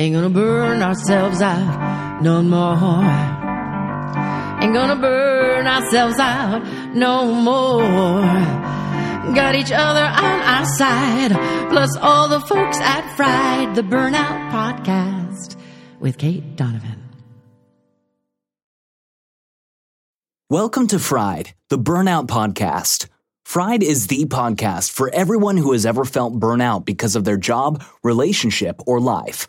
Ain't gonna burn ourselves out no more. Ain't gonna burn ourselves out no more. Got each other on our side, plus all the folks at Fried, the Burnout Podcast with Kate Donovan. Welcome to Fried, the Burnout Podcast. Fried is the podcast for everyone who has ever felt burnout because of their job, relationship, or life.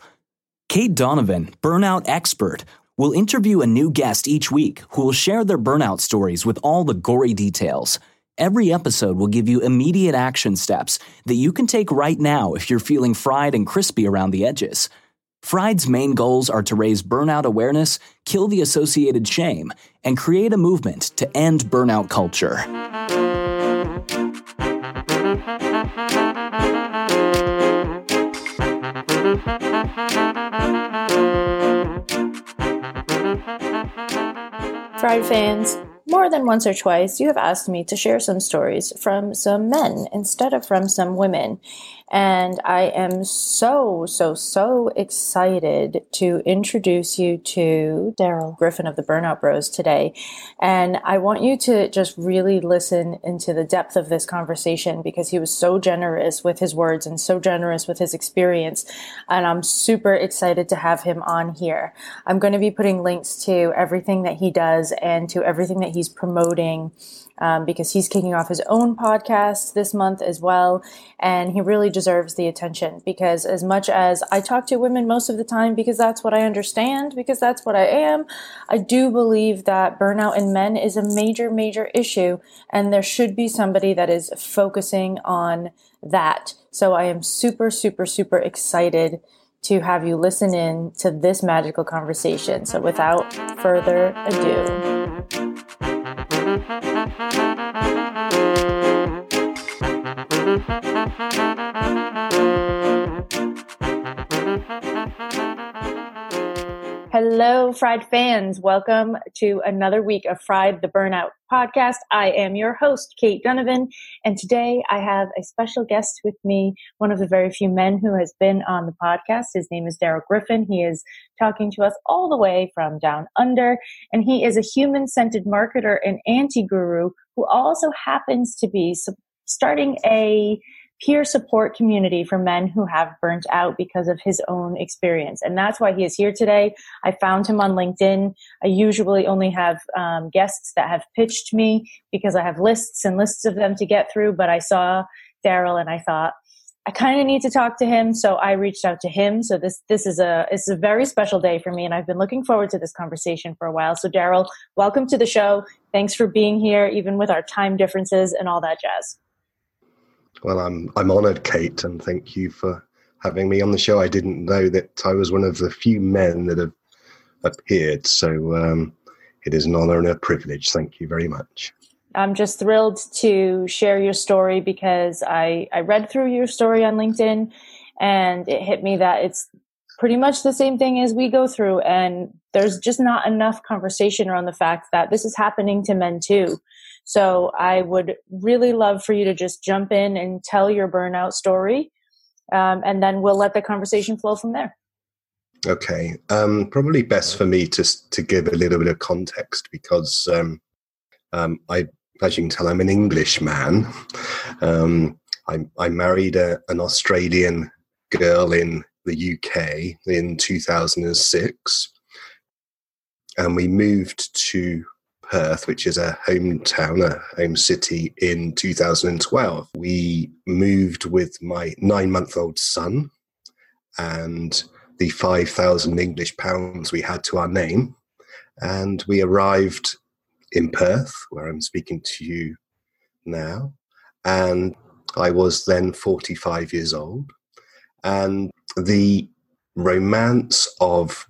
Kate Donovan, burnout expert, will interview a new guest each week who will share their burnout stories with all the gory details. Every episode will give you immediate action steps that you can take right now if you're feeling fried and crispy around the edges. Fried's main goals are to raise burnout awareness, kill the associated shame, and create a movement to end burnout culture. Fried fans, more than once or twice, you have asked me to share some stories from some men instead of from some women. And I am so, so, so excited to introduce you to Darrel Griffin of the Burnout Bros today. And I want you to just really listen into the depth of this conversation because he was so generous with his words and so generous with his experience. And I'm super excited to have him on here. I'm going to be putting links to everything that he does and to everything that he's promoting um, because he's kicking off his own podcast this month as well. And he really deserves the attention because, as much as I talk to women most of the time because that's what I understand, because that's what I am, I do believe that burnout in men is a major, major issue. And there should be somebody that is focusing on that. So I am super, super, super excited to have you listen in to this magical conversation. So without further ado, Hello, Fried fans. Welcome to another week of Fried the Burnout podcast. I am your host, Kate Donovan, and today I have a special guest with me, one of the very few men who has been on the podcast. His name is Darrel Griffin. He is talking to us all the way from down under, and he is a human centered marketer and anti guru who also happens to be starting a peer support community for men who have burnt out because of his own experience. And that's why he is here today. I found him on LinkedIn. I usually only have um, guests that have pitched me because I have lists and lists of them to get through, but I saw Darrel and I thought, I kind of need to talk to him, so I reached out to him. So this this is a this is a very special day for me, and I've been looking forward to this conversation for a while. So Darrel, welcome to the show. Thanks for being here, even with our time differences and all that jazz. Well, I'm I'm honoured, Kate, and thank you for having me on the show. I didn't know that I was one of the few men that have appeared, so um, it is an honour and a privilege. Thank you very much. I'm just thrilled to share your story because I I read through your story on LinkedIn, and it hit me that it's pretty much the same thing as we go through, and there's just not enough conversation around the fact that this is happening to men too. So I would really love for you to just jump in and tell your burnout story. Um, and then we'll let the conversation flow from there. Okay. Um, probably best for me to, to give a little bit of context because um, um I, as you can tell, I'm an English man. Um, I, I married a, an Australian girl in the UK in 2006. And we moved to Perth, which is a hometown, a home city, in 2012. We moved with my nine month old son and the 5,000 English pounds we had to our name. And we arrived in Perth, where I'm speaking to you now. And I was then 45 years old. And the romance of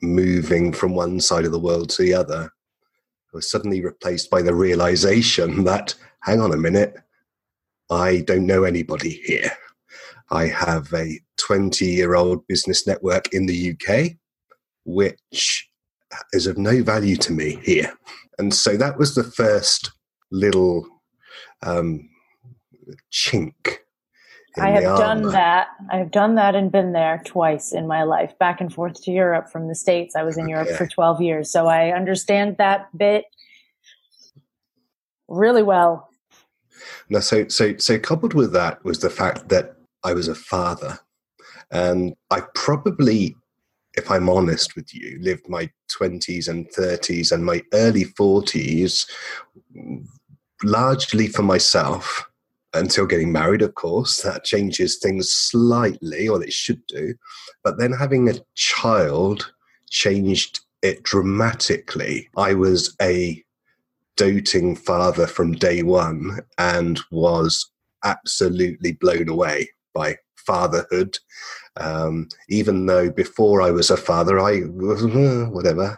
moving from one side of the world to the other was suddenly replaced by the realization that, hang on a minute, I don't know anybody here. I have a 20 year old business network in the UK, which is of no value to me here. And so that was the first little um, chink I have done that. I have done that and been there twice in my life, back and forth to Europe from the States. I was in Europe for 12 years. So I understand that bit really well. No, so so so coupled with that was the fact that I was a father. And I probably, if I'm honest with you, lived my 20s and 30s and my early 40s largely for myself until getting married, of course. That changes things slightly, or it should do. But then having a child changed it dramatically. I was a doting father from day one and was absolutely blown away by fatherhood. Um, even though before I was a father, I was whatever.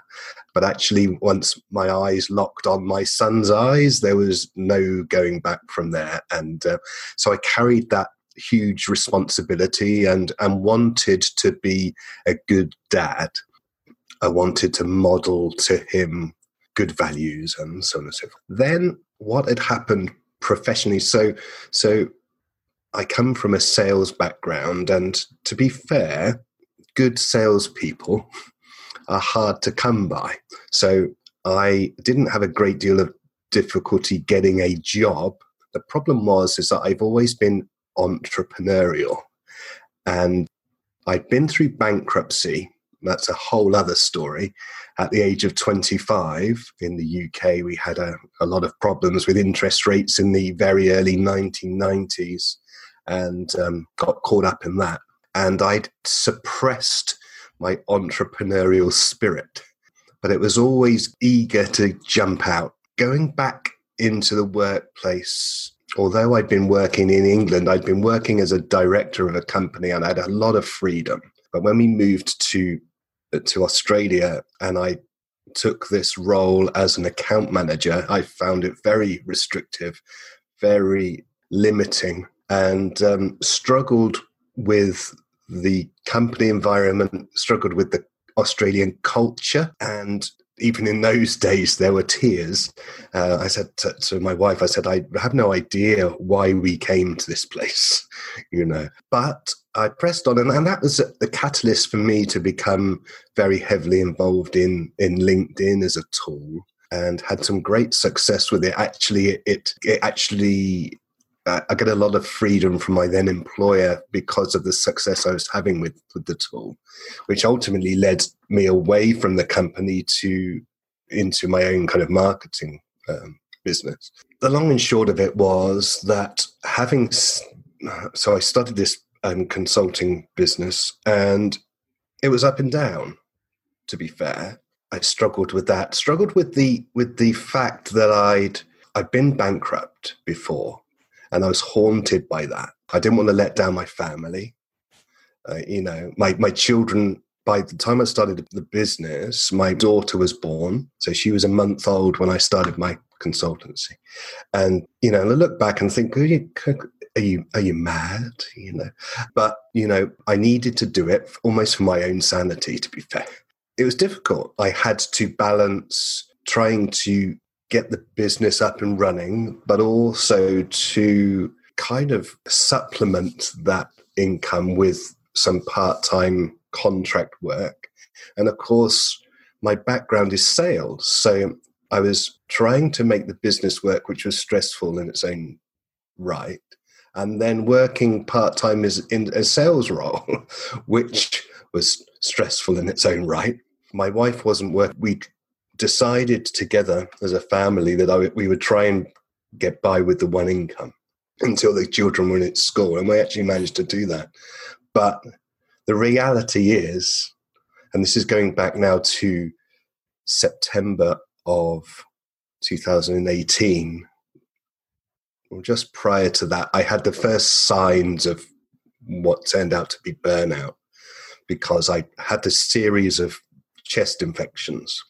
But actually, once my eyes locked on my son's eyes, there was no going back from there. And uh, so I carried that huge responsibility and, and wanted to be a good dad. I wanted to model to him good values and so on and so forth. Then what had happened professionally? So, so I come from a sales background, and to be fair, good salespeople are hard to come by. So I didn't have a great deal of difficulty getting a job. The problem was is that I've always been entrepreneurial, and I'd been through bankruptcy. That's a whole other story. At the age of 25 in the UK, we had a, a lot of problems with interest rates in the very early 1990s and um, got caught up in that. And I'd suppressed my entrepreneurial spirit, but it was always eager to jump out. Going back into the workplace, although I'd been working in England, I'd been working as a director of a company and I had a lot of freedom. But when we moved to to Australia and I took this role as an account manager, I found it very restrictive, very limiting and um, struggled with the company environment, struggled with the Australian culture. And even in those days, there were tears. Uh, I said to, to, my wife, I said, I have no idea why we came to this place, you know. But I pressed on, and, and that was the catalyst for me to become very heavily involved in, in LinkedIn as a tool and had some great success with it. Actually, it, it actually I get a lot of freedom from my then employer because of the success I was having with, with the tool, which ultimately led me away from the company to into my own kind of marketing um, business. The long and short of it was that having so I started this um, consulting business, and it was up and down. To be fair, I struggled with that. Struggled with the with the fact that I'd I'd been bankrupt before and I was haunted by that. I didn't want to let down my family. Uh, you know, my my children. By the time I started the business, my daughter was born, so she was a month old when I started my consultancy. And you know, I look back and think, are you, are you are you mad? You know, but you know, I needed to do it almost for my own sanity. To be fair, it was difficult. I had to balance trying to get the business up and running, but also to kind of supplement that income with some part time contract work. And of course, my background is sales. So I was trying to make the business work, which was stressful in its own right. And then working part time is in a sales role, which was stressful in its own right. My wife wasn't working. We decided together as a family that I, we would try and get by with the one income until the children were in school, and we actually managed to do that. But the reality is, and this is going back now to September of 2018, well, just prior to that, I had the first signs of what turned out to be burnout because I had a series of chest infections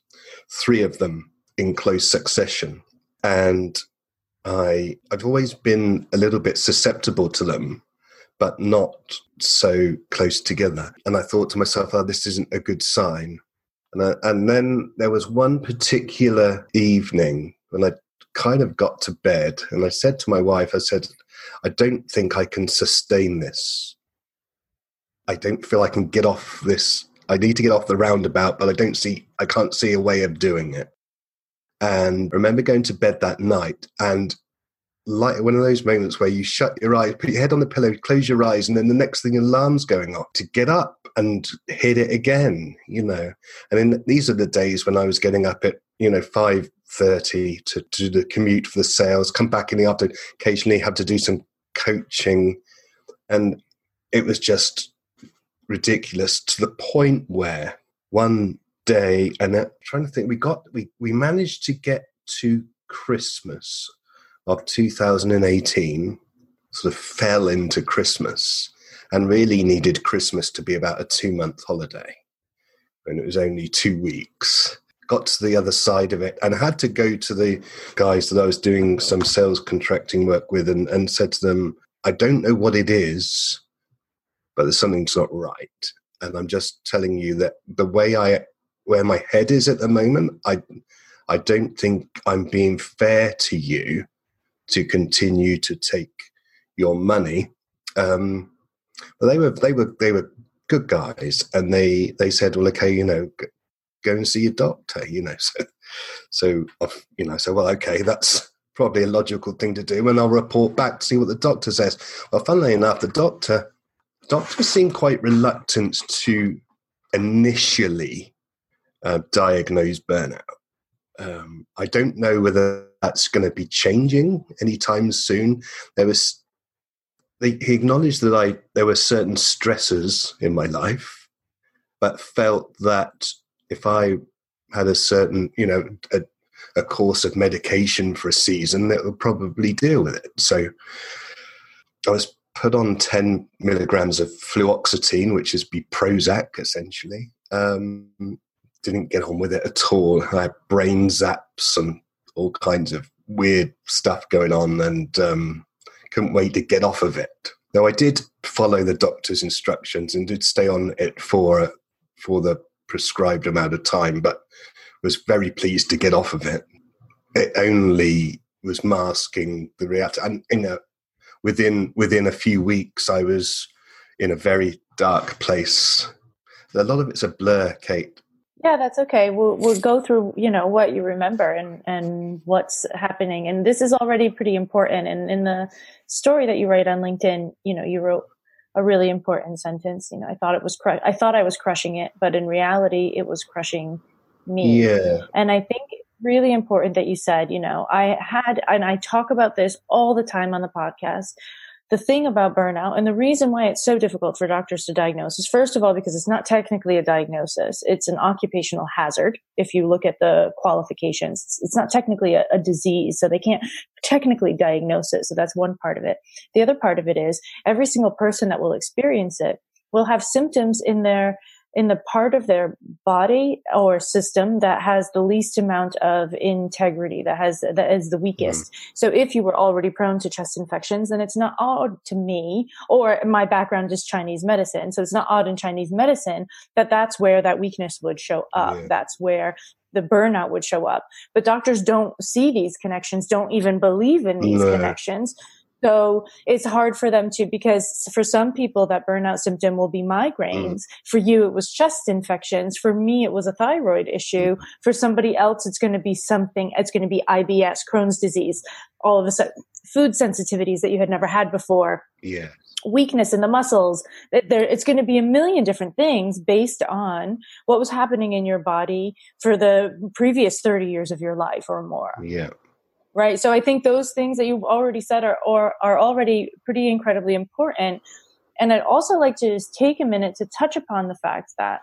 three of them in close succession. And I, I've always been a little bit susceptible to them, but not so close together. And I thought to myself, oh, this isn't a good sign. And, I, and then there was one particular evening when I kind of got to bed and I said to my wife, I said, I don't think I can sustain this. I don't feel I can get off this. I need to get off the roundabout, but I don't see, I can't see a way of doing it. And I remember going to bed that night and like one of those moments where you shut your eyes, put your head on the pillow, close your eyes, and then the next thing, alarm's going off to get up and hit it again, you know. And then these are the days when I was getting up at, you know, five thirty to, to do the commute for the sales, come back in the afternoon, occasionally have to do some coaching. And it was just ridiculous to the point where one day, and I'm trying to think, we got we we managed to get to Christmas of 2018, sort of fell into Christmas, and really needed Christmas to be about a two month holiday, and it was only two weeks. Got to the other side of it and had to go to the guys that I was doing some sales contracting work with and, and said to them, I don't know what it is, but there's something's not right. And I'm just telling you that the way I where my head is at the moment, I I don't think I'm being fair to you to continue to take your money. Um, but they were they were they were good guys, and they they said, well, okay, you know, go and see your doctor, you know. So so I, you know, so well, okay, that's probably a logical thing to do, and I'll report back to see what the doctor says. Well, funnily enough, the doctor doctor seemed quite reluctant to initially uh, diagnose burnout. Um, I don't know whether that's going to be changing anytime soon. There was they, he acknowledged that I there were certain stresses in my life, but felt that if I had a certain you know a, a course of medication for a season, that would probably deal with it. So I was put on 10 milligrams of fluoxetine, which is Prozac essentially. Um, didn't get on with it at all. I had brain zaps and all kinds of weird stuff going on and um, couldn't wait to get off of it. Though I did follow the doctor's instructions and did stay on it for for the prescribed amount of time, but was very pleased to get off of it. It only was masking the reality. And you know, within within a few weeks, I was in a very dark place. A lot of it's a blur, Kate. Yeah, that's okay. We'll we'll go through, you know, what you remember and and what's happening. And this is already pretty important. And in the story that you write on LinkedIn, you know, you wrote a really important sentence. You know, I thought it was cru- I thought I was crushing it, but in reality, it was crushing me. Yeah. And I think really important that you said, you know, I had, and I talk about this all the time on the podcast. The thing about burnout and the reason why it's so difficult for doctors to diagnose is first of all, because it's not technically a diagnosis. It's an occupational hazard. If you look at the qualifications, it's not technically a, a disease. So they can't technically diagnose it. So that's one part of it. The other part of it is every single person that will experience it will have symptoms in their in the part of their body or system that has the least amount of integrity, that has that is the weakest. Mm. So if you were already prone to chest infections, then it's not odd to me, or my background is Chinese medicine, so it's not odd in Chinese medicine that that's where that weakness would show up. Yeah. That's where the burnout would show up. But doctors don't see these connections, don't even believe in these no. connections. So it's hard for them to, because for some people that burnout symptom will be migraines. Mm. For you, it was chest infections. For me, it was a thyroid issue. Mm. For somebody else, it's going to be something, it's going to be IBS, Crohn's disease, all of a sudden, food sensitivities that you had never had before. Yeah. Weakness in the muscles. There, it's going to be a million different things based on what was happening in your body for the previous 30 years of your life or more. Yeah right? So i think those things that you've already said are or are already pretty incredibly important. And i'd also like to just take a minute to touch upon the fact that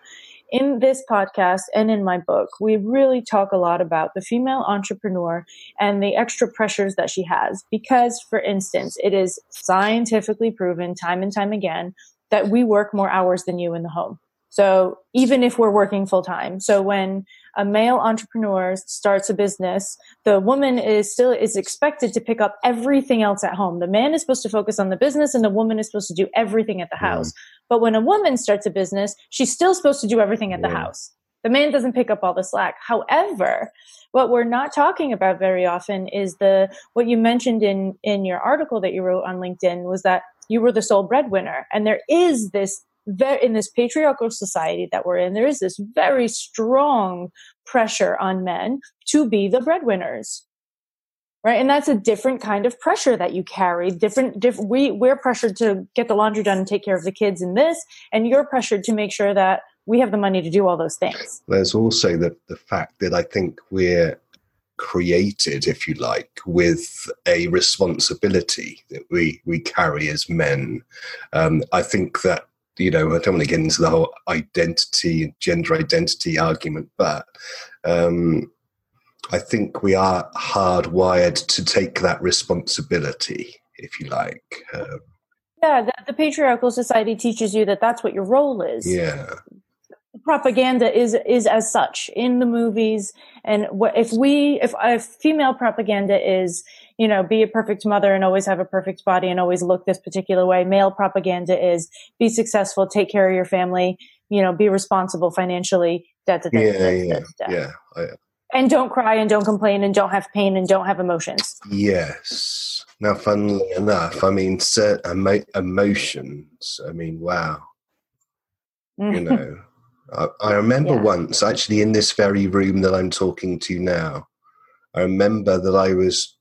in this podcast and in my book we really talk a lot about the female entrepreneur and the extra pressures that she has. Because for instance it is scientifically proven time and time again that we work more hours than you in the home. So even if we're working full time so when a male entrepreneur starts a business, the woman is still is expected to pick up everything else at home. The man is supposed to focus on the business and the woman is supposed to do everything at the mm-hmm. house. But when a woman starts a business, she's still supposed to do everything at the house. The man doesn't pick up all the slack. However, what we're not talking about very often is the what you mentioned in in your article that you wrote on LinkedIn was that you were the sole breadwinner, and there is this very in this patriarchal society that we're in, there is this very strong pressure on men to be the breadwinners. Right? And that's a different kind of pressure that you carry. Different we we're pressured to get the laundry done and take care of the kids in this and you're pressured to make sure that we have the money to do all those things. There's also the the fact that i think we're created if you like with a responsibility that we we carry as men. Um, i think that you know i don't want to get into the whole identity gender identity argument but um, I think we are hardwired to take that responsibility, if you like. Um, yeah, the, the, patriarchal society teaches you that that's what your role is. Yeah. propaganda is is as such in the movies, and what if we if if female propaganda is you know be a perfect mother and always have a perfect body and always look this particular way, male propaganda is be successful, take care of your family, you know, be responsible financially. Yeah, yeah, yeah. I, and don't cry and don't complain and don't have pain and don't have emotions. Yes. Now, funnily enough, I mean, certain emo- emotions. I mean, wow. You mm-hmm. know, I, I remember yeah. once, actually, in this very room that I'm talking to now, I remember that I was,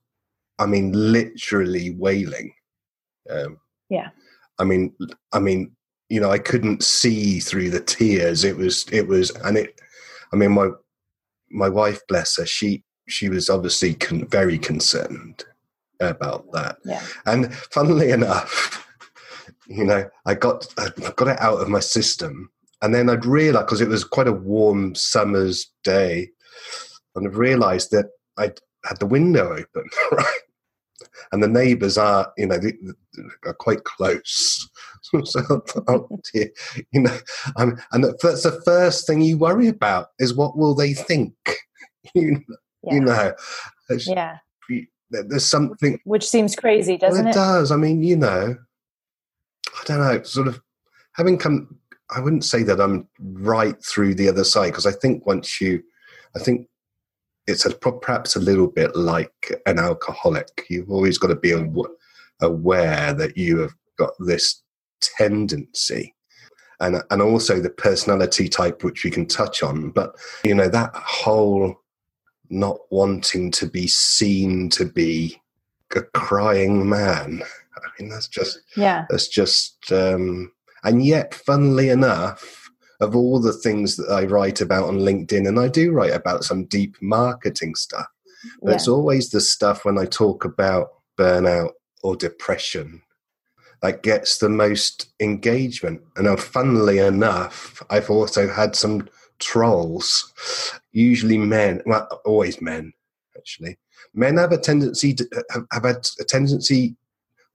I mean, literally wailing. Um, yeah. I mean, I mean, you know, I couldn't see through the tears. It was, it was, and it. I mean, my my wife, bless her, she she was obviously con- very concerned about that. Yeah. And funnily enough, you know, I got I got it out of my system, and then I'd realised because it was quite a warm summer's day, and I've realised that I had the window open, right? And the neighbours are, you know, they are quite close. so, oh dear, you know, um, and that's the first thing you worry about is what will they think? you, yeah. you know, yeah. There's something which seems crazy, doesn't well, it? It does. I mean, you know, I don't know. Sort of having come, I wouldn't say that I'm right through the other side because I think once you, I think it's a, perhaps a little bit like an alcoholic. You've always got to be aware that you have got this tendency and and also the personality type which we can touch on but you know that whole not wanting to be seen to be a crying man i mean that's just yeah that's just um and yet funnily enough of all the things that i write about on linkedin and i do write about some deep marketing stuff but yeah. it's always the stuff when i talk about burnout or depression that gets the most engagement. And uh, funnily enough, I've also had some trolls, usually men, well, always men, actually. Men have a tendency to have, have had a tendency.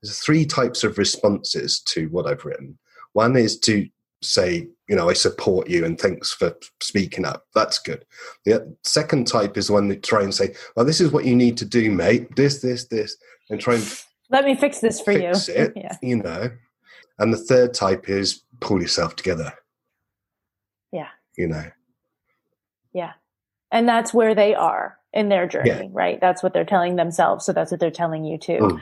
There's three types of responses to what I've written. One is to say, you know, I support you and thanks for speaking up. That's good. The second type is the one that try and say, well, this is what you need to do, mate. This, this, this, and try and let me fix this for fix you. It, yeah. You know. And the third type is pull yourself together. Yeah. You know. Yeah. And that's where they are in their journey, yeah. right? That's what they're telling themselves. So that's what they're telling you too. Mm.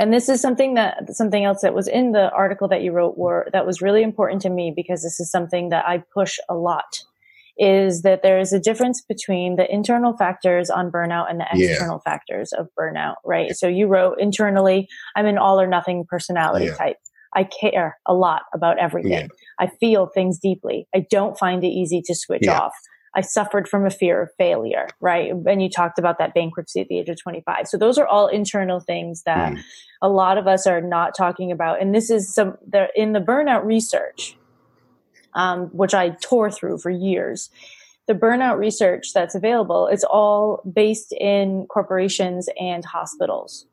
And this is something that something else that was in the article that you wrote were that was really important to me because this is something that I push a lot is that there is a difference between the internal factors on burnout and the external yeah. factors of burnout, right? So you wrote internally, I'm an all or nothing personality yeah. type. I care a lot about everything. I feel things deeply. I don't find it easy to switch off. I suffered from a fear of failure, right? And you talked about that bankruptcy at the age of 25. So those are all internal things that mm. a lot of us are not talking about. And this is some, in the burnout research, um, which I tore through for years. The burnout research that's available is all based in corporations and hospitals.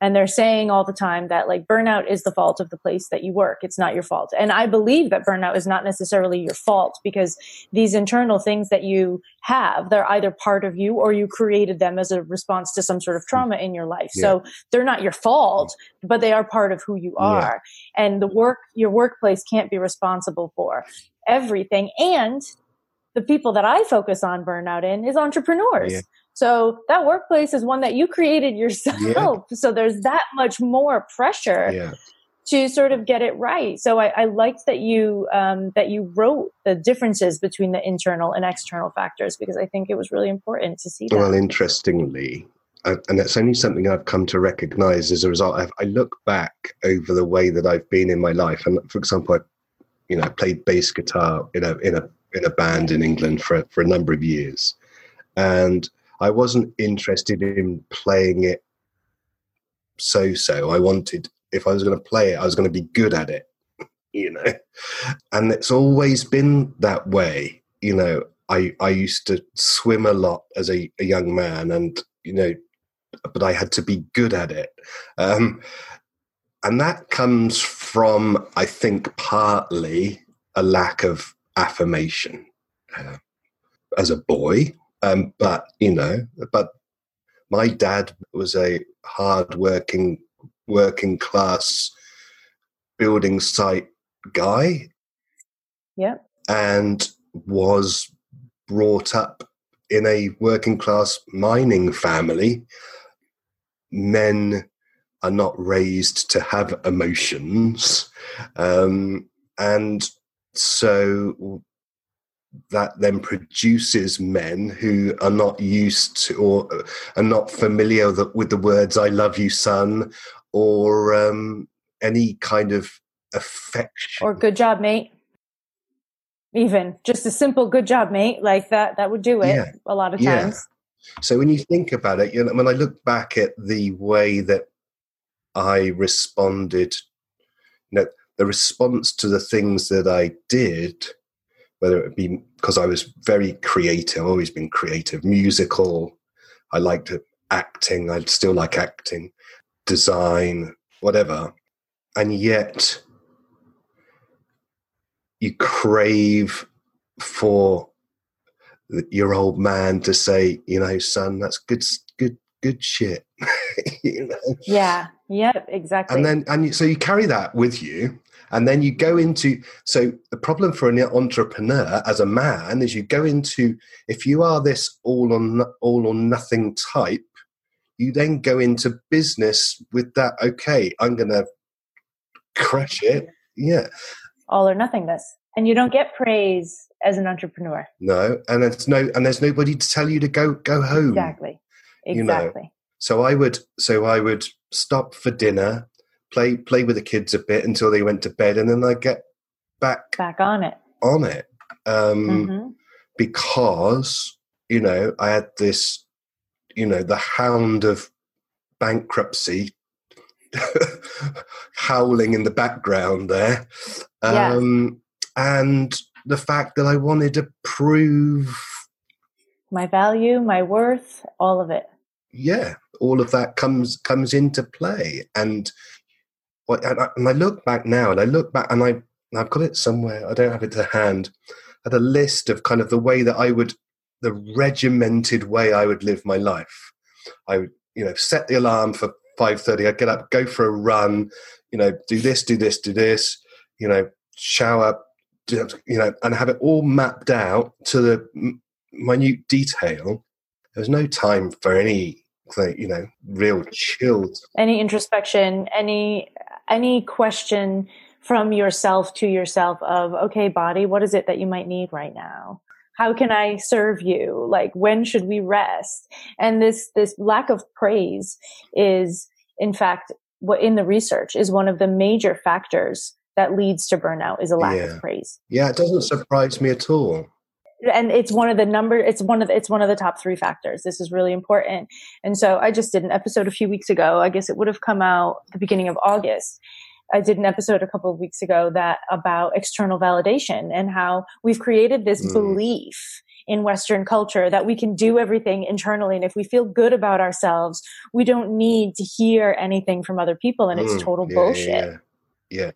And they're saying all the time that like burnout is the fault of the place that you work. It's not your fault. And I believe that burnout is not necessarily your fault because these internal things that you have, they're either part of you or you created them as a response to some sort of trauma in your life. Yeah. So they're not your fault, but they are part of who you are. Yeah. And the work, your workplace can't be responsible for everything. And the people that I focus on burnout in is entrepreneurs. Yeah. So that workplace is one that you created yourself. Yeah. So there's that much more pressure yeah. to sort of get it right. So I, I liked that you um, that you wrote the differences between the internal and external factors because I think it was really important to see. That. Well, interestingly, and that's only something I've come to recognize as a result. I've, i look back over the way that I've been in my life, and for example, I, you know, I played bass guitar in a in a in a band in England for for a number of years, and I wasn't interested in playing it so so. I wanted, if I was going to play it, I was going to be good at it, you know. And it's always been that way, you know. I, I used to swim a lot as a, a young man, and, you know, but I had to be good at it. Um, and that comes from, I think, partly a lack of affirmation. Uh, as a boy, um, but you know, but my dad was a hard-working, working class building site guy. Yeah. And was brought up in a working class mining family. Men are not raised to have emotions. Um, and so that then produces men who are not used to or are not familiar with the words "I love you, son," or um, any kind of affection or "Good job, mate." Even just a simple "Good job, mate," like that—that would do it yeah. a lot of times. Yeah. So when you think about it, you know, when I look back at the way that I responded, you know, the response to the things that I did whether it be because I was very creative, I've always been creative, musical. I liked acting. I still like acting, design, whatever. And yet, you crave for your old man to say, you know, son, that's good, good, good shit. you know? Yeah. Yeah. Exactly. And then, and you, so you carry that with you, and then you go into so the problem for an entrepreneur as a man is you go into if you are this all on all or nothing type you then go into business with that okay i'm going to crush it. Yeah. All or nothingness. And you don't get praise as an entrepreneur. No and there's no and there's nobody to tell you to go go home. Exactly. Exactly you know? so i would so i would stop for dinner play play with the kids a bit until they went to bed, and then I get back back on it on it um, mm-hmm. because you know I had this you know the hound of bankruptcy howling in the background there um, yeah. and the fact that I wanted to prove my value, my worth, all of it. Yeah, all of that comes comes into play, and and I, and I look back now, and I look back, and I I've got it somewhere. I don't have it to hand. I a list of kind of the way that I would, the regimented way I would live my life. I would, you know, set the alarm for five thirty. I'd get up, go for a run, you know, do this, do this, do this, you know, shower, you know, and have it all mapped out to the minute detail. There was no time for any you know real chilled any introspection any any question from yourself to yourself of okay body what is it that you might need right now? How can i serve you? Like when should we rest? And this this lack of praise is in fact what in the research is one of the major factors that leads to burnout is a lack Yeah. of praise. Yeah it doesn't surprise me at all and it's one of the number it's one of it's one of the top three factors. This is really important. And so i just did an episode a few weeks ago. I guess it would have come out the beginning of august. I did an episode a couple of weeks ago that about external validation and how we've created this Mm. belief in western culture that we can do everything internally. And if we feel good about ourselves we don't need to hear anything from other people. And it's Mm, total yeah, bullshit yeah, yeah.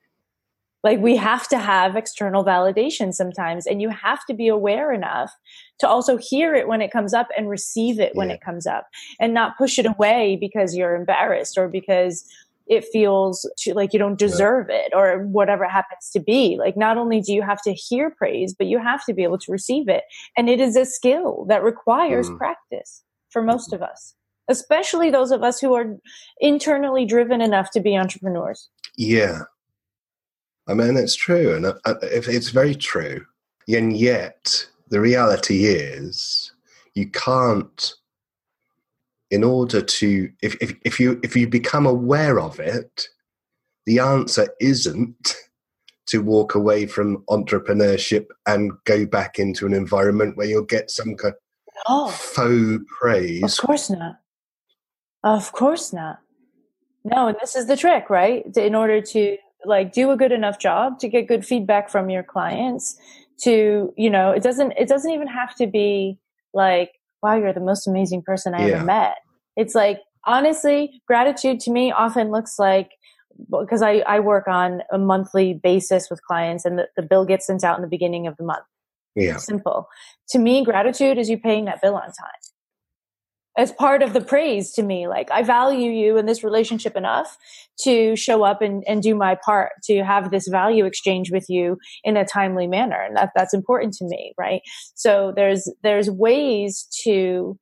Like we have to have external validation sometimes, and you have to be aware enough to also hear it when it comes up and receive it when Yeah. it comes up and not push it away because you're embarrassed or because it feels to, like you don't deserve it or whatever it happens to be. Like not only do you have to hear praise, but you have to be able to receive it. And it is a skill that requires Mm. practice for most of us, especially those of us who are internally driven enough to be entrepreneurs. Yeah. I mean, it's true. And uh, uh, if it's very true. And yet, the reality is, you can't, in order to, if, if, if, you, if you become aware of it, the answer isn't to walk away from entrepreneurship and go back into an environment where you'll get some kind Oh. of faux praise. Of course not. Of course not. No, and this is the trick, right? In order to like do a good enough job to get good feedback from your clients to, you know, it doesn't it doesn't even have to be like, wow, you're the most amazing person I Yeah. ever met. It's like honestly, gratitude to me often looks like because I, I work on a monthly basis with clients and the, the bill gets sent out in the beginning of the month Yeah. simple. To me, gratitude is you paying that bill on time. As part of the praise to me, like I value you in this relationship enough to show up and, and do my part to have this value exchange with you in a timely manner. And that, that's important to me, right? So there's, there's ways to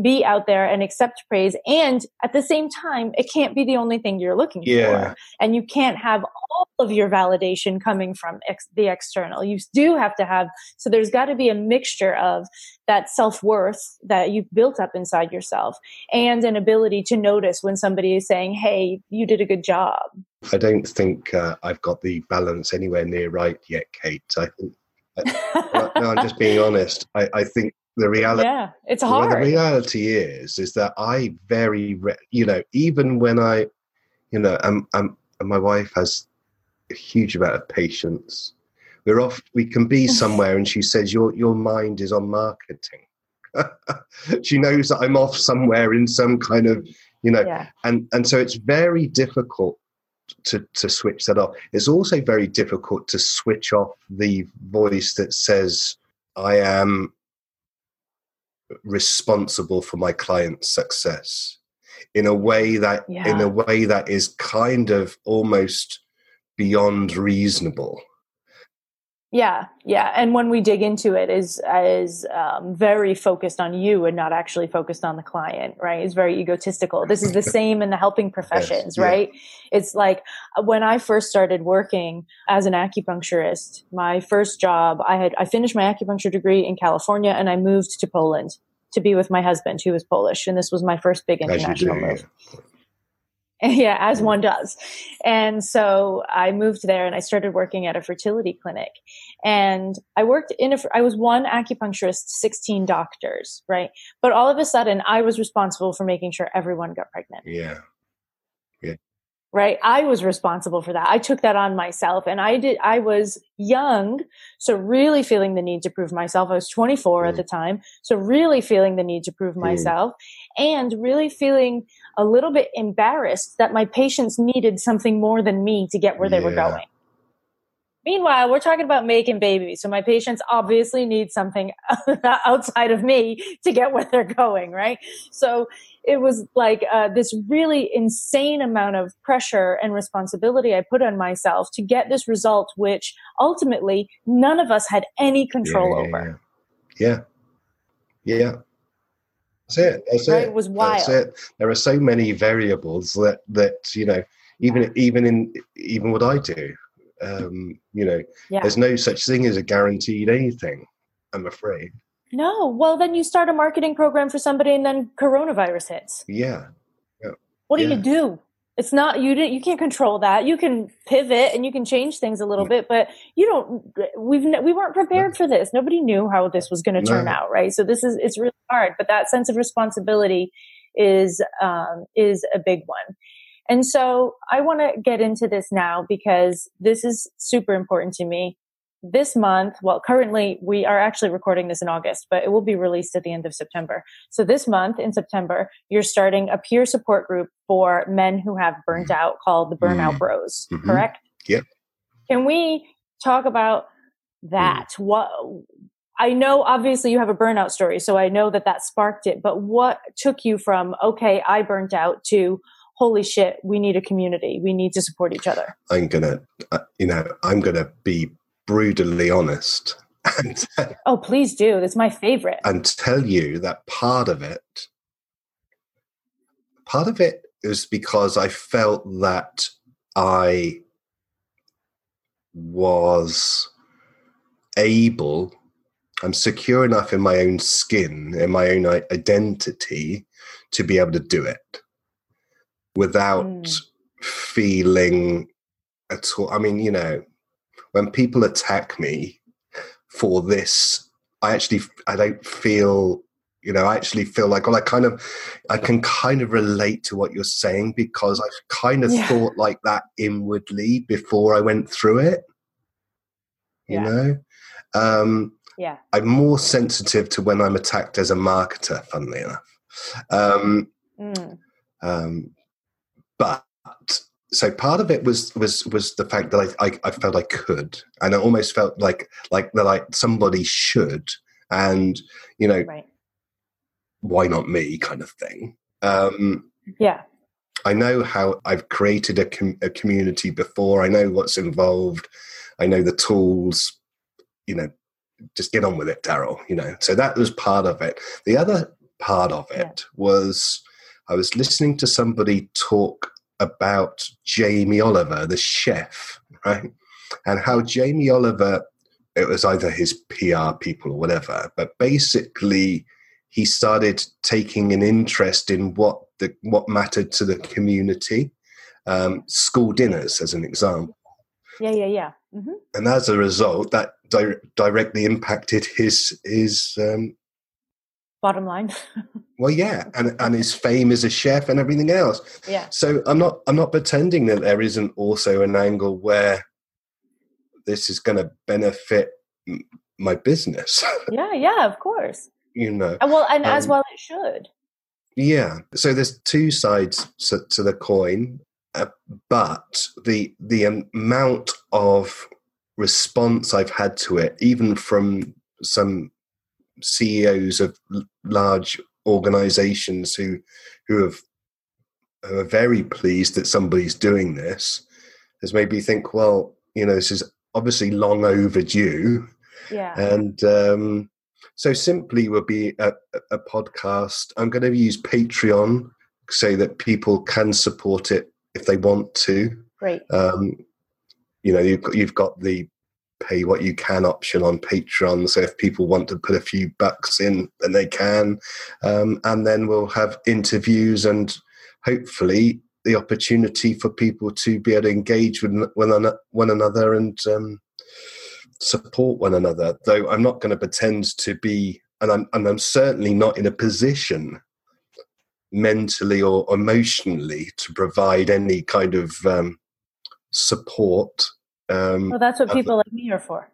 be out there and accept praise. And at the same time, it can't be the only thing you're looking Yeah. for. And you can't have all of your validation coming from ex- the external. You do have to have, so there's got to be a mixture of that self worth that you've built up inside yourself and an ability to notice when somebody is saying, Hey, you did a good job. I don't think uh, I've got the balance anywhere near right yet, Kate. I think, no, no, I'm just being honest. I, I think the reality, yeah, it's well, the reality is, is that I very, re- you know, even when I, you know, I'm, I'm, and my wife has a huge amount of patience. We're off. We can be somewhere, and she says, "Your your mind is on marketing." she knows that I'm off somewhere in some kind of, you know, yeah. and and so it's very difficult to to switch that off it's also very difficult to switch off the voice that says i am responsible for my client's success in a way that in a way that is kind of almost beyond reasonable Yeah, yeah, and when we dig into it, is is um, very focused on you and not actually focused on the client, right? It's very egotistical. This is the same in the helping professions, yeah. right? It's like uh, when I first started working as an acupuncturist, my first job, I had I finished my acupuncture degree in California, and I moved to Poland to be with my husband, who was Polish, and this was my first big international move. Yeah, as one mm-hmm. does. And so I moved there and I started working at a fertility clinic. And I worked in a, I was one acupuncturist, 16 doctors, right? But all of a sudden I was responsible for making sure everyone got pregnant, yeah right? I was responsible for that. I took that on myself and I did, I was young. So really feeling the need to prove myself. I was 24 at Mm. the time. So really feeling the need to prove Mm. myself and really feeling a little bit embarrassed that my patients needed something more than me to get where they were going. Meanwhile, we're talking about making babies. So my patients obviously need something outside of me to get where they're going, right? So it was like uh, this really insane amount of pressure and responsibility I put on myself to get this result, which ultimately none of us had any control yeah, over. yeah yeah yeah That's it. That's Right, it. it was That's wild. it. There are so many variables that that you know, even even in even what I do, um, you know, Yeah. there's no such thing as a guaranteed anything. I'm afraid. No. Well, then you start a marketing program for somebody, and then coronavirus hits. Yeah. What do Yeah. you do? It's not you. Didn't you can't control that. You can pivot and you can change things a little Mm. bit, but you don't. We've we weren't prepared for this. Nobody knew how this was going to turn No. out, right? So this is it's really hard. But that sense of responsibility is um, is a big one. And so I want to get into this now because this is super important to me. This month, well, currently we are actually recording this in August, but it will be released at the end of September. So this month in September, you're starting a peer support group for men who have burnt out called the Burnout Mm. Bros, Mhm. correct? Yep. Can we talk about that? What I know obviously you have a burnout story, so I know that that sparked it, but what took you from okay, I burnt out to holy shit, we need a community. We need to support each other. I'm gonna, uh, you know, I'm gonna be brutally honest and Oh, please do. That's my favorite. and tell you that part of it, part of it is because I felt that I was able, I'm secure enough in my own skin, in my own identity, to be able to do it without Mm. feeling at all. I mean, you know, when people attack me for this, I actually I don't feel you know I actually feel like well I kind of I can kind of relate to what you're saying because I kind of Yeah. thought like that inwardly before I went through it. You Yeah. know, um, yeah. I'm more sensitive to when I'm attacked as a marketer. Funnily enough, um, Mm. um, but so part of it was was was the fact that I, I I felt I could, and I almost felt like like that like somebody should, and you know Right. why not me kind of thing. Um, Yeah. I know how I've created a, com- a community before. I know what's involved. I know the tools. You know, just get on with it, Darrel. You know, so that was part of it. The other part of it Yeah. was I was listening to somebody talk about Jamie Oliver, the chef, right, and how Jamie Oliver. It was either his PR people or whatever, but basically he started taking an interest in what the what mattered to the community. Um, school dinners, as an example, Yeah. Yeah. Yeah. hmm and as a result, that di- directly impacted his his um, Bottom line. well, yeah, and and his fame as a chef and everything else. yeah. So I'm not I'm not pretending that there isn't also an angle where this is going to benefit my business. Yeah. Yeah. Of course. you know, Uh, Well, and as Um, well it should. Yeah. So there's two sides to, to the coin, uh, but the the amount of response I've had to it, even from some CEOs of l- large organizations who who have who are very pleased that somebody's doing this, has made me think, well, you know, this is obviously long overdue. Yeah. And um, so simply will be a, a- a podcast. I'm going to use Patreon so that people can support it if they want to. Great. Um, you know, you've got, you've got the pay what you can option on Patreon. So if people want to put a few bucks in, then they can. Um, and then we'll have interviews and hopefully the opportunity for people to be able to engage with one, another and um, support one another. Though I'm not going to pretend to be, and I'm, and I'm certainly not in a position mentally or emotionally to provide any kind of um, support. Um, Well, that's what people like me are for.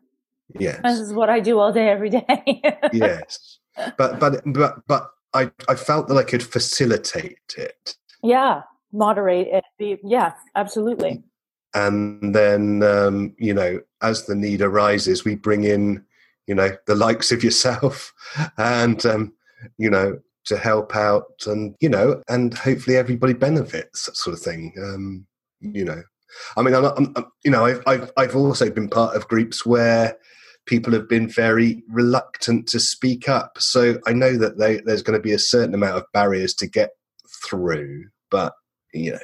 This is what I do all day, every day. yes, but but but but I I felt that I could facilitate it, yeah. Moderate it. Be, yeah. Absolutely. and then um, you know as the need arises, we bring in you know the likes of yourself, and um, you know to help out, and you know, and hopefully everybody benefits, that sort of thing. Um, you know, I mean, I'm, I'm, you know, I've, I've I've also been part of groups where people have been very reluctant to speak up. So I know that they, there's going to be a certain amount of barriers to get through, but you know.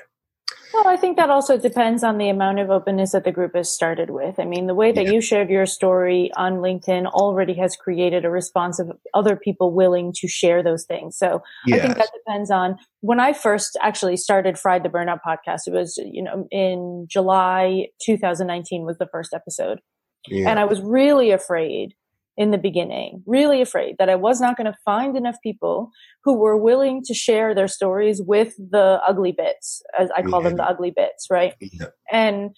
Well, I think that also depends on the amount of openness that the group has started with. I mean, the way that Yeah. you shared your story on LinkedIn already has created a response of other people willing to share those things. So I think that depends on when I first actually started Fried the Burnout podcast. It was, you know, in July 2019 was the first episode. yeah, And I was really afraid in the beginning, really afraid that I was not going to find enough people who were willing to share their stories with the ugly bits, as I call them, the ugly bits, right? yeah, And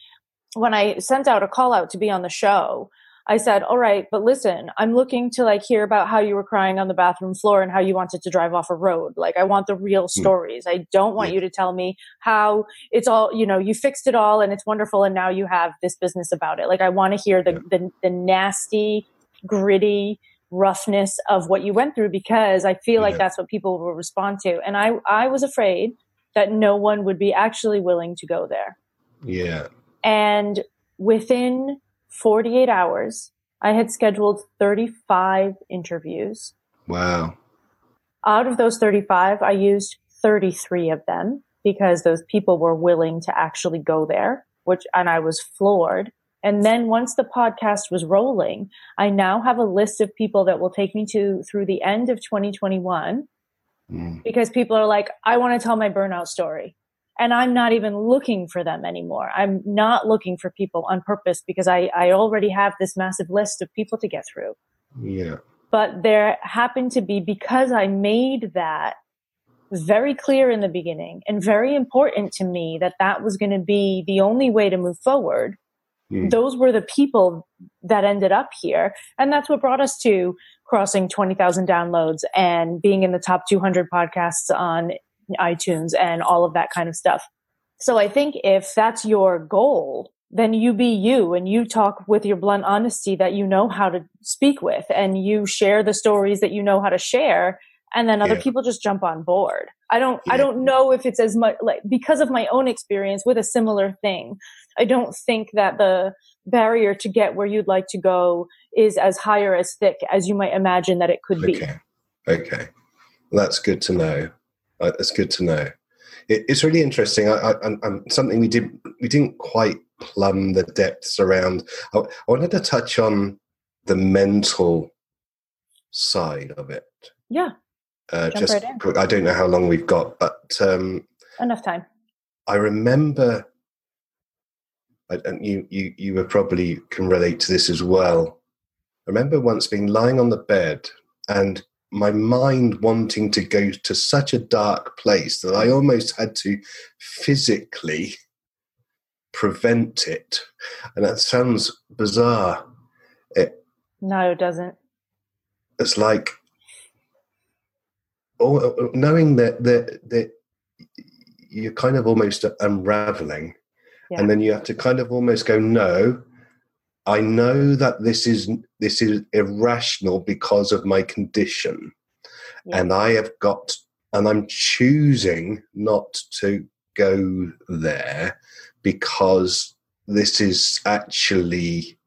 when I sent out a call out to be on the show, I said, all right, but listen, I'm looking to like hear about how you were crying on the bathroom floor and how you wanted to drive off a road. Like I want the real hmm. stories. I don't want Yeah. you to tell me how it's all, you know, you fixed it all and it's wonderful and now you have this business about it. Like I want to hear the, the, the nasty, gritty roughness of what you went through because I feel like that's what people will respond to. And I, I was afraid that no one would be actually willing to go there. yeah. And within 48 hours, I had scheduled 35 interviews. Wow. Out of those 35, I used 33 of them because those people were willing to actually go there, which, and I was floored. And then once the podcast was rolling, I now have a list of people that will take me to through the end of 2021 Mm. because people are like, I want to tell my burnout story. And I'm not even looking for them anymore. I'm not looking for people on purpose because I, I already have this massive list of people to get through. Yeah. But there happened to be, because I made that very clear in the beginning and very important to me that that was going to be the only way to move forward. Mm. Those were the people that ended up here. And that's what brought us to crossing 20,000 downloads and being in the top 200 podcasts on iTunes and all of that kind of stuff. So I think if that's your goal, then you be you and you talk with your blunt honesty that you know how to speak with and you share the stories that you know how to share and then other Yeah. people just jump on board. I don't I don't know if it's as much like because of my own experience with a similar thing. I don't think that the barrier to get where you'd like to go is as high or as thick as you might imagine that it could be. Okay. Okay. Well, that's good to know. Uh, that's good to know. It, it's really interesting. I, I, I'm, I'm- something we did we didn't quite plumb the depths around. I, I wanted to touch on the mental side of it. Yeah, Uh, just right I don't know how long we've got, but um, enough time. I remember, and you, you, you were probably can relate to this as well. I remember once being lying on the bed and my mind wanting to go to such a dark place that I almost had to physically prevent it. And that sounds bizarre. It, No, it doesn't. It's like oh, oh, oh knowing that that that you're kind of almost unraveling, Yeah. and then you have to kind of almost go, no. I know that this is this is irrational because of my condition, Yeah. and I have got, and I'm choosing not to go there because this is actually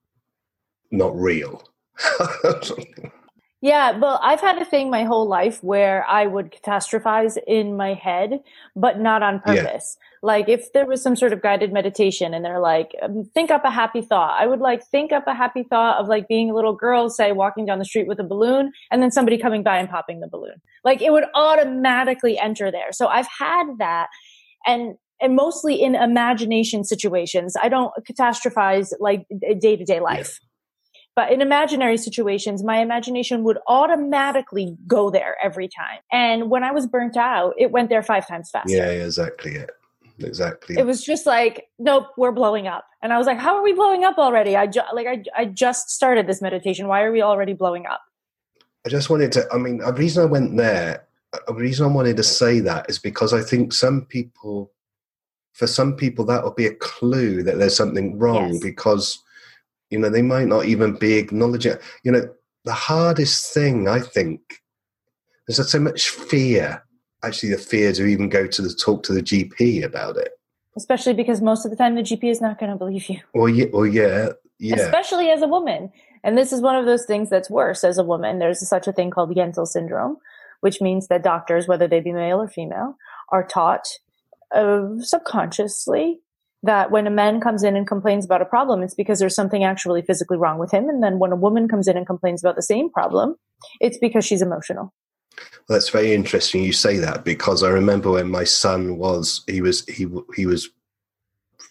not real. Yeah, well, I've had a thing my whole life where I would catastrophize in my head, but not on Yeah. purpose. Like if there was some sort of guided meditation and they're like, um, think up a happy thought. I would like think up a happy thought of like being a little girl, say walking down the street with a balloon and then somebody coming by and popping the balloon. Like it would automatically enter there. So I've had that and and mostly in imagination situations. I don't catastrophize like day to day life. But in imaginary situations, my imagination would automatically go there every time. And when I was burnt out, it went there five times faster. yeah, exactly it. Exactly. It was just like, nope, we're blowing up. And I was like, how are we blowing up already? I ju- like, I, I just started this meditation. Why are we already blowing up? I just wanted to. I mean, the reason I went there, uh, the reason I wanted to say that is because I think some people, for some people, that will be a clue that there's something wrong Yes. because, you know, they might not even be acknowledging. You know, the hardest thing I think there's so much fear. Actually, the fear to even go to the talk to the GP about it. Especially because most of the time the GP is not going to believe you. Or yeah, or yeah, Yeah. especially as a woman. And this is one of those things that's worse as a woman. There's such a thing called Yentl syndrome, which means that doctors, whether they be male or female, are taught uh, subconsciously that when a man comes in and complains about a problem, it's because there's something actually physically wrong with him. And then when a woman comes in and complains about the same problem, it's because she's emotional. Well, that's very interesting you say that because I remember when my son was he was he he was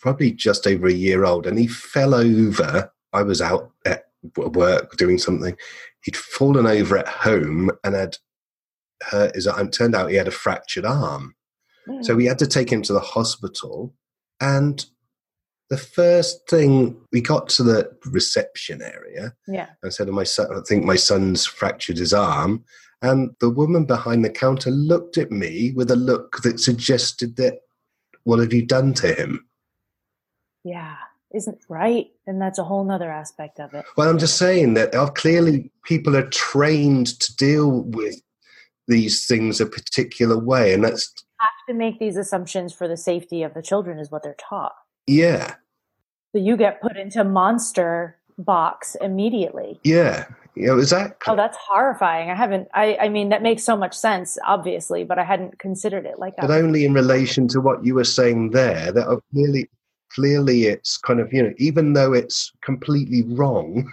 probably just over a year old and he fell over. I was out at work doing something. He'd fallen over at home and had hurt his arm. Turned out he had a fractured arm. Hmm. So we had to take him to the hospital. And the first thing we got to the reception area, yeah. I said to my son, I think my son's fractured his arm. And the woman behind the counter looked at me with a look that suggested that, what have you done to him? Yeah. Isn't right. And that's a whole other aspect of it. Well, I'm just saying that clearly people are trained to deal with these things a particular way. And that's, to make these assumptions for the safety of the children is what they're taught. yeah, So you get put into monster box immediately. yeah, know, exactly. Oh, that's horrifying. I haven't, I, I mean, that makes so much sense, obviously, but I hadn't considered it like that. but only in relation to what you were saying there that are clearly clearly it's kind of you know even though it's completely wrong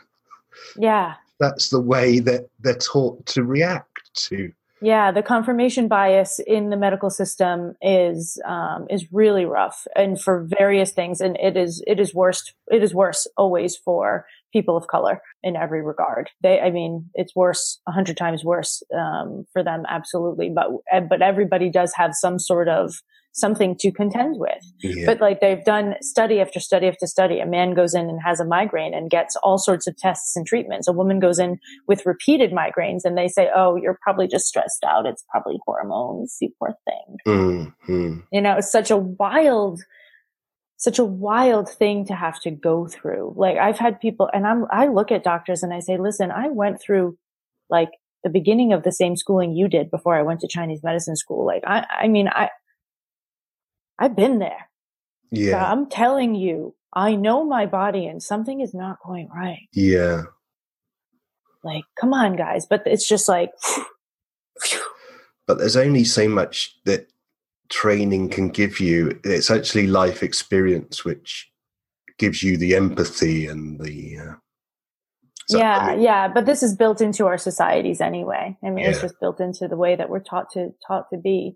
yeah. that's the way that they're taught to react to Yeah, the confirmation bias in the medical system is um, is really rough, and for various things, and it is it is worst. It is worse always for people of color in every regard. They, I mean, it's worse a hundred times worse um, for them, absolutely. But but everybody does have some sort of something to contend with. yeah. But like they've done study after study after study. A man goes in and has a migraine and gets all sorts of tests and treatments. A woman goes in with repeated migraines and they say, Oh, you're probably just stressed out. It's probably hormones. You poor thing. Mm, mm. You know, it's such a wild, such a wild thing to have to go through. Like I've had people and I'm, I look at doctors and I say, listen, I went through like the beginning of the same schooling you did before I went to Chinese medicine school. Like I, I mean, I, I've been there. So yeah I'm telling you, I know my body and something is not going right. yeah Like, come on, guys. But it's just like, but there's only so much that training can give you it's actually life experience which gives you the empathy and the uh, so- yeah, yeah. But this is built into our societies anyway. I mean, it's just built into the way that we're taught to taught to be.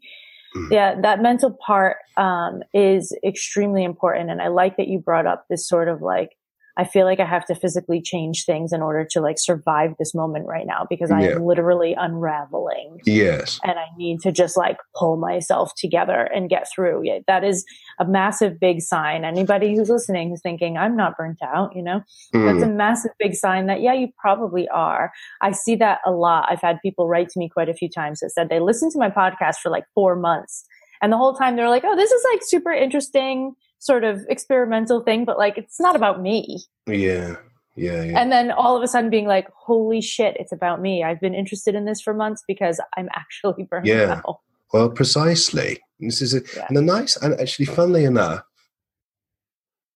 Mm. Yeah, that mental part um, is extremely important, and I like that you brought up this sort of like. I feel like I have to physically change things in order to like survive this moment right now because I Yeah. am literally unraveling. yes and I need to just like pull myself together and get through. Yeah, that is a massive big sign. Anybody who's listening who's thinking I'm not burnt out, you know, that's Mm, a massive big sign that yeah, you probably are. I see that a lot. I've had people write to me quite a few times that said they listened to my podcast for like four months, and the whole time they're like, "Oh, this is like super interesting." Sort of experimental thing, but like it's not about me. yeah yeah yeah And then all of a sudden being like, holy shit, it's about me. I've been interested in this for months because I'm actually burnt Yeah. out. Well, precisely. This is a, Yeah. and a nice, and actually, funnily enough,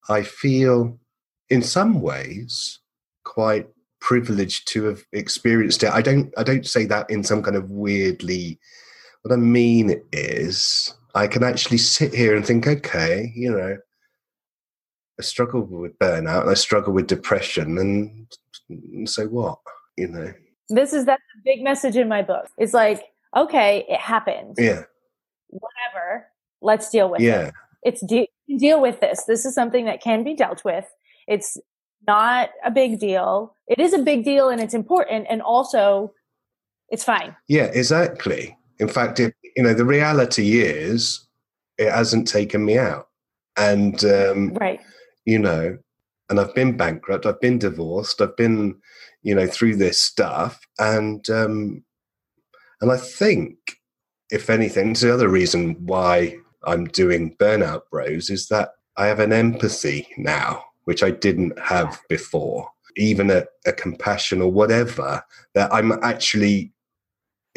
I feel in some ways quite privileged to have experienced it. I don't, I don't say that in some kind of weirdly. What I mean is, I can actually sit here and think, okay, you know, I struggle with burnout and I struggle with depression, and, so what, you know? This is that big message in my book. It's like, okay, it happened. Yeah, Whatever. Let's deal with it. yeah, it. It's de- deal with this. This is something that can be dealt with. It's not a big deal. It is a big deal and it's important. And also, it's fine. Yeah, exactly. In fact, it, you know, the reality is it hasn't taken me out. And, um, Right. you know, and I've been bankrupt, I've been divorced, I've been, you know, through this stuff. And, um, and I think, if anything, it's the other reason why I'm doing Burnout Bros is that I have an empathy now, which I didn't have before, even a, a compassion or whatever, that I'm actually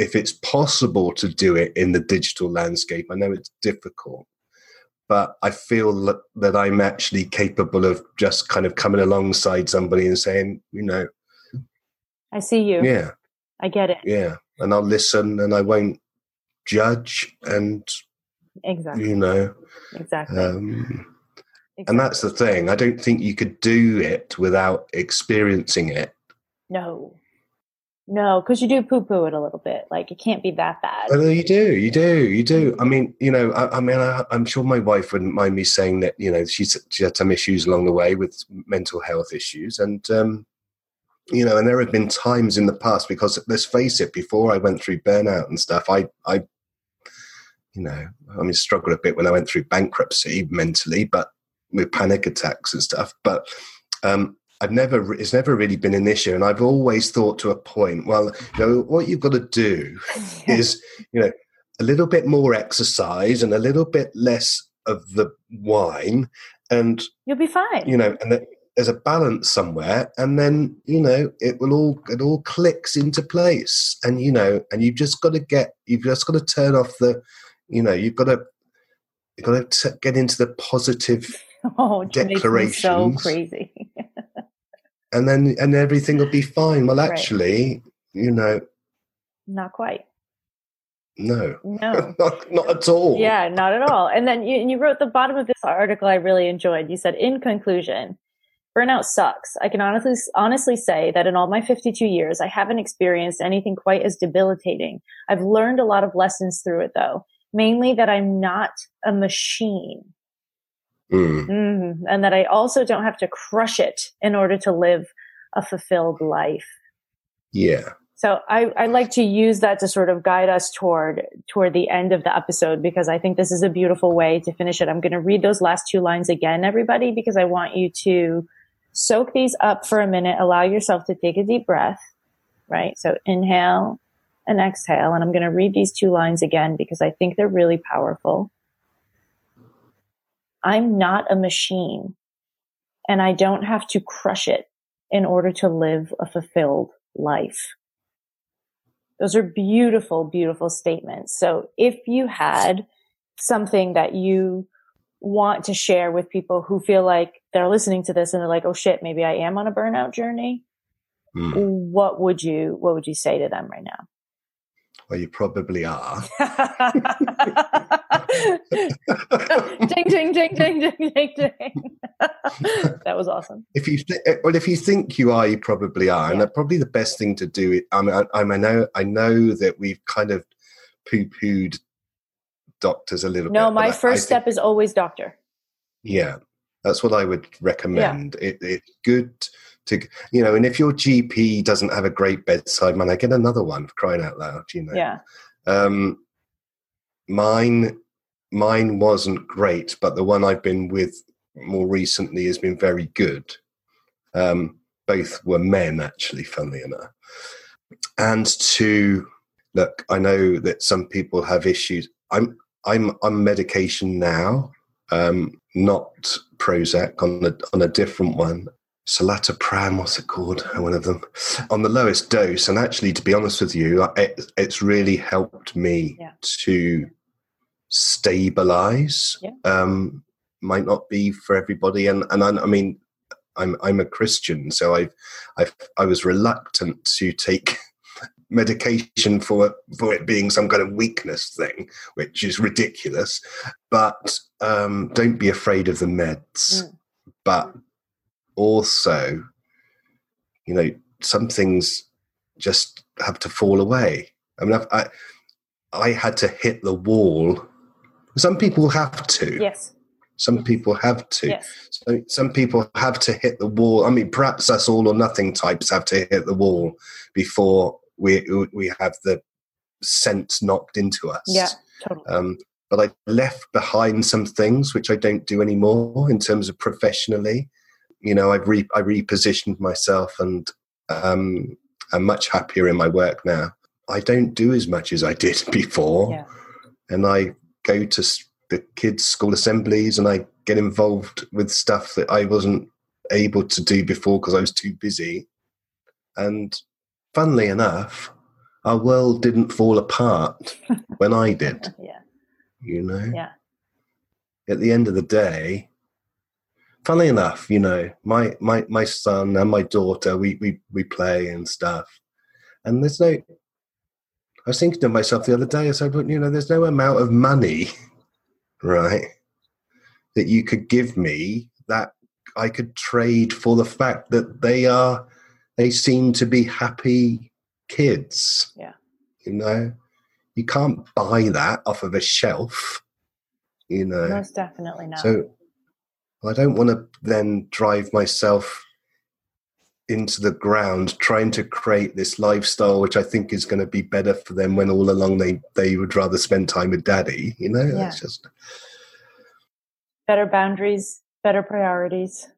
if it's possible to do it in the digital landscape, I know it's difficult, but I feel that, I'm actually capable of just kind of coming alongside somebody and saying, you know, I see you. yeah, I get it. yeah, and I'll listen and I won't judge and Exactly. you know, Exactly. um, and that's the thing. I don't think you could do it without experiencing it. No. No, because you do poo poo it a little bit. Like it can't be that bad. Well, you do, you do, you do. I mean, you know, I, I mean, I, I'm sure my wife wouldn't mind me saying that. You know, she's she had some issues along the way with mental health issues, and um, you know, and there have been times in the past because let's face it, before I went through burnout and stuff, I, I, you know, I mean, struggled a bit when I went through bankruptcy mentally, but with panic attacks and stuff. But um, I've never, it's never really been an issue, and I've always thought to a point. Well, you know, what you've got to do is, you know, a little bit more exercise and a little bit less of the wine, and You'll be fine. you know, and there's a balance somewhere, and then you know it will all it all clicks into place, and you know, and you've just got to get, you've just got to turn off the, you know, you've got to. You've got to t- get into the positive, oh, me so crazy. And then and everything will be fine. Well, Right. actually, you know, Not quite. no, No. not, not at all. Yeah, not at all. And then you, and you wrote the bottom of this article I really enjoyed. You said, in conclusion, burnout sucks. I can honestly, honestly say that in all my 52 years, I haven't experienced anything quite as debilitating. I've learned a lot of lessons through it though, mainly that I'm not a machine. Mm. Mhm. And that I also don't have to crush it in order to live a fulfilled life. Yeah. So I, I like to use that to sort of guide us toward toward the end of the episode because I think this is a beautiful way to finish it. I'm going to read those last two lines again, everybody, because I want you to soak these up for a minute. Allow yourself to take a deep breath, right? So inhale and exhale. And I'm going to read these two lines again because I think they're really powerful. I'm not a machine and I don't have to crush it in order to live a fulfilled life. Those are beautiful, beautiful statements. So if you had something that you want to share with people who feel like they're listening to this and they're like, oh shit, maybe I am on a burnout journey. Mm. What would you, what would you say to them right now? Well, you probably are. ding, ding, ding, ding, ding, ding, ding. that was awesome. if you th- eh, well, if you think you are, you probably are, and Yeah. that probably the best thing to do. It. I mean, I, I know, I know that we've kind of poo-pooed doctors a little bit. No, my I- I first think- step is always doctor. Yeah, that's what I would recommend. It, it's good to, you know, and if your GP doesn't have a great bedside manner, get another one crying out loud. You know. Yeah. Um, mine, mine wasn't great, but the one I've been with more recently has been very good. Um, both were men, actually, funnily enough. And to look, I know that some people have issues. I'm I'm on medication now, um, not Prozac, on a on a different one. Citalopram, what's it called? One of them on the lowest dose. And actually, to be honest with you, it, it's really helped me Yeah. to stabilize. Yeah. Um, might not be for everybody, and and I, I mean, I'm I'm a Christian, so I've I've I was reluctant to take medication for for it being some kind of weakness thing, which is ridiculous. But um, don't be afraid of the meds. Mm. But also, you know, some things just have to fall away. I mean, I've, I I had to hit the wall. Some people have to. Yes. Some people have to. Yes. So some people have to hit the wall. I mean, perhaps us all or nothing types have to hit the wall before we we have the sense knocked into us. Yeah. Totally. Um, but I left behind some things which I don't do anymore in terms of professionally. You know, I've re- I repositioned myself and um, I'm much happier in my work now. I don't do as much as I did before, Yeah. and I go to the kids' school assemblies and I get involved with stuff that I wasn't able to do before because I was too busy. And funnily enough, our world didn't fall apart when I did Yeah. you know Yeah. at the end of the day, funnily enough, you know, my my my son and my daughter, we we we play and stuff, and there's no. I was thinking to myself the other day, I said, but you know, there's no amount of money, right, that you could give me that I could trade for the fact that they are, they seem to be happy kids. Yeah. You know, you can't buy that off of a shelf. You know, Most definitely not. so I don't want to then drive myself into the ground trying to create this lifestyle which I think is going to be better for them when all along they they would rather spend time with daddy. You know, Yeah. it's just better boundaries, better priorities,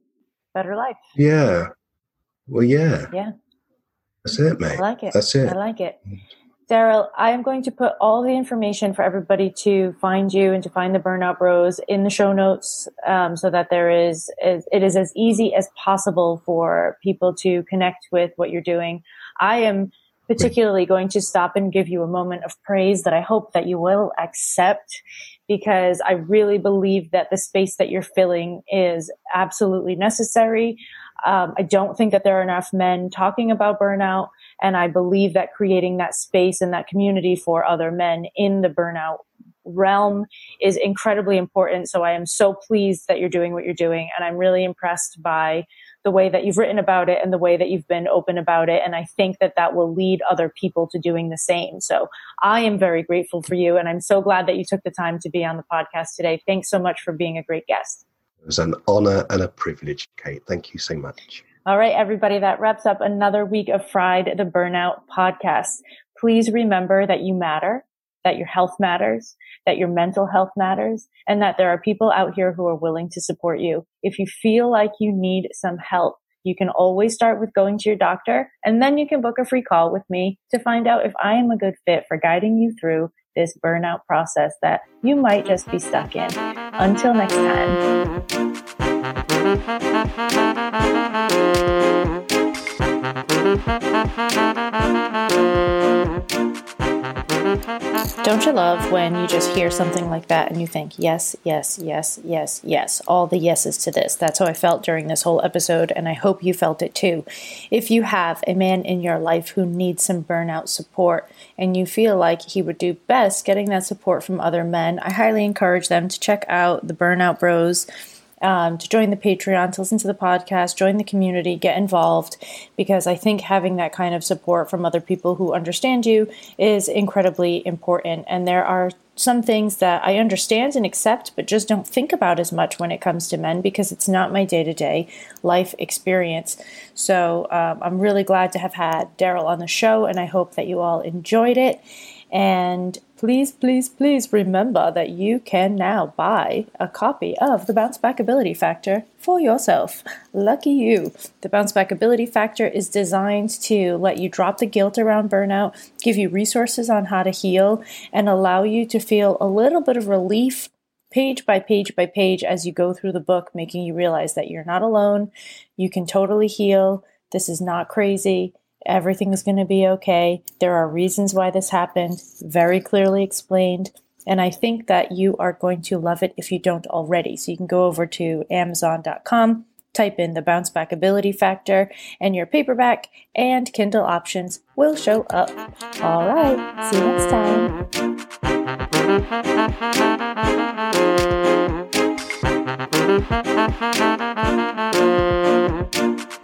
better life. yeah. Well, yeah, Yeah. that's it, mate. I like it. That's it. I like it. Mm. Darrel, I am going to put all the information for everybody to find you and to find the Burnout Bros in the show notes, um, so that there is, it is as easy as possible for people to connect with what you're doing. I am particularly going to stop and give you a moment of praise that I hope that you will accept because I really believe that the space that you're filling is absolutely necessary. Um, I don't think that there are enough men talking about burnout. And I believe that creating that space and that community for other men in the burnout realm is incredibly important. So I am so pleased that you're doing what you're doing. And I'm really impressed by the way that you've written about it and the way that you've been open about it. And I think that that will lead other people to doing the same. So I am very grateful for you. And I'm so glad that you took the time to be on the podcast today. Thanks so much for being a great guest. It was an honor and a privilege, Kate. Thank you so much. All right, everybody, that wraps up another week of Fried the Burnout podcast. Please remember that you matter, that your health matters, that your mental health matters, and that there are people out here who are willing to support you. If you feel like you need some help, you can always start with going to your doctor, and then you can book a free call with me to find out if I am a good fit for guiding you through this burnout process that you might just be stuck in. Until next time. Don't you love when you just hear something like that and you think, yes, yes, yes, yes, yes, all the yeses to this? That's how I felt during this whole episode, and I hope you felt it too. If you have a man in your life who needs some burnout support and you feel like he would do best getting that support from other men, I highly encourage them to check out the Burnout Bros um, to join the Patreon, to listen to the podcast, join the community, get involved, because I think having that kind of support from other people who understand you is incredibly important. And there are some things that I understand and accept, but just don't think about as much when it comes to men because it's not my day to day life experience. So um, I'm really glad to have had Darrel on the show, and I hope that you all enjoyed it. And please, please, please remember that you can now buy a copy of the Bounce Back Ability Factor for yourself. Lucky you. The Bounce Back Ability Factor is designed to let you drop the guilt around burnout, give you resources on how to heal, and allow you to feel a little bit of relief page by page by page as you go through the book, making you realize that you're not alone. You can totally heal. This is not crazy. Everything is going to be okay. There are reasons why this happened, very clearly explained. And I think that you are going to love it if you don't already. So you can go over to Amazon.com, type in the bounce back ability factor, and your paperback and Kindle options will show up. All right. See you next time.